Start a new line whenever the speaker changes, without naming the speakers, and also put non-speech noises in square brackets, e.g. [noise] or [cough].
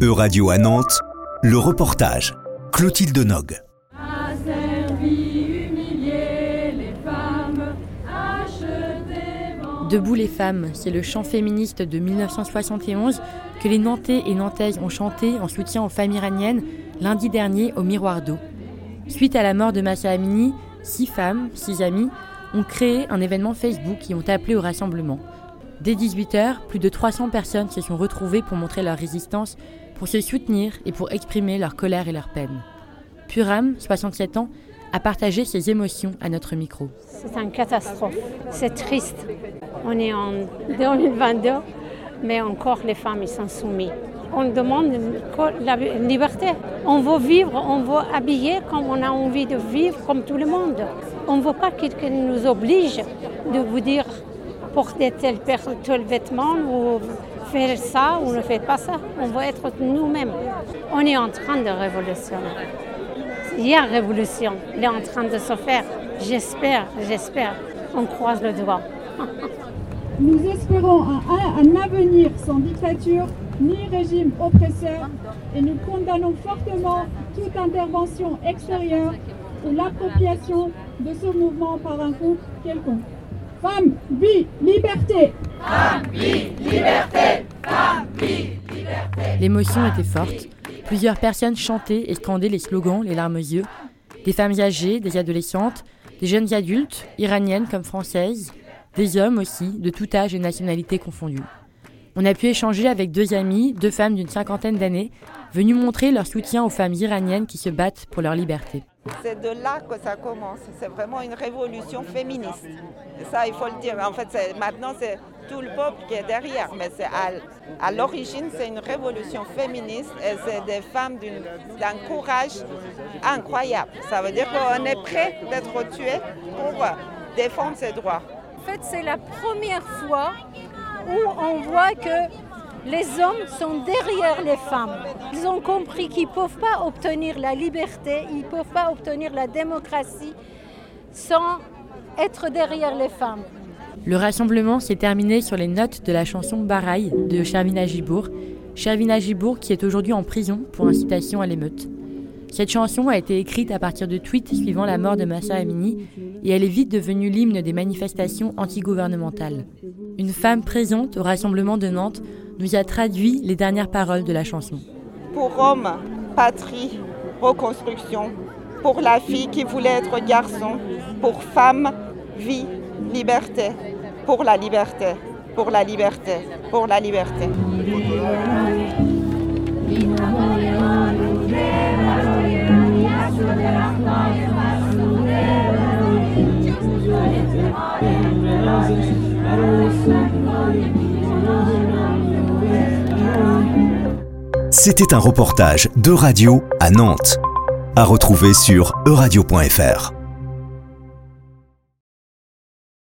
E-Radio à Nantes, le reportage. Clotilde Nog.
Debout les femmes, c'est le chant féministe de 1971 que les Nantais et Nantaises ont chanté en soutien aux femmes iraniennes lundi dernier au Miroir d'eau. Suite à la mort de Massa Amini, six femmes, six amies, ont créé un événement Facebook qui ont appelé au rassemblement. Dès 18h, plus de 300 personnes se sont retrouvées pour montrer leur résistance, pour se soutenir et pour exprimer leur colère et leur peine. Puram, 67 ans, a partagé ses émotions à notre micro.
C'est une catastrophe, c'est triste. On est en 2022, mais encore les femmes ils sont soumises. On demande la liberté. On veut vivre, on veut habiller comme on a envie de vivre, comme tout le monde. On ne veut pas quelqu'un nous oblige de vous dire porter tel, vêtement ou faire ça ou ne faire pas ça. On veut être nous-mêmes. On est en train de révolutionner. Il y a révolution, elle est en train de se faire. J'espère, j'espère. On croise le doigt. [laughs]
Nous espérons un, un, avenir sans dictature ni régime oppresseur et nous condamnons fortement toute intervention extérieure ou l'appropriation de ce mouvement par un groupe quelconque. Femme, vie, liberté
Femme, vie, liberté Femme, vie, liberté
L'émotion était forte. Plusieurs personnes chantaient et scandaient les slogans, les larmes aux yeux. Des femmes âgées, des adolescentes, des jeunes adultes, iraniennes comme françaises, des hommes aussi, de tout âge et nationalité confondues. On a pu échanger avec deux amies, deux femmes d'une cinquantaine d'années, venues montrer leur soutien aux femmes iraniennes qui se battent pour leur liberté.
C'est de là que ça commence. C'est vraiment une révolution féministe. ça, il faut le dire. En fait, maintenant, c'est tout le peuple qui est derrière. Mais à, à l'origine, c'est une révolution féministe et c'est des femmes d'un courage incroyable. Ça veut dire qu'on est prêt d'être tué pour défendre ses droits.
En fait, c'est la première fois où on voit que les hommes sont derrière les femmes. Ils ont compris qu'ils ne peuvent pas obtenir la liberté, ils ne peuvent pas obtenir la démocratie sans être derrière les femmes.
Le rassemblement s'est terminé sur les notes de la chanson Baraï de Shervina Gibour. Shervina Gibour qui est aujourd'hui en prison pour incitation à l'émeute. Cette chanson a été écrite à partir de tweets suivant la mort de Massa Amini et elle est vite devenue l'hymne des manifestations antigouvernementales. Une femme présente au rassemblement de Nantes nous a traduit les dernières paroles de la chanson.
Pour Rome, patrie, reconstruction. Pour la fille qui voulait être garçon. Pour femme, vie, liberté. Pour la liberté, pour la liberté, pour la liberté.
C'était un reportage de radio à Nantes, à retrouver sur euradio.fr.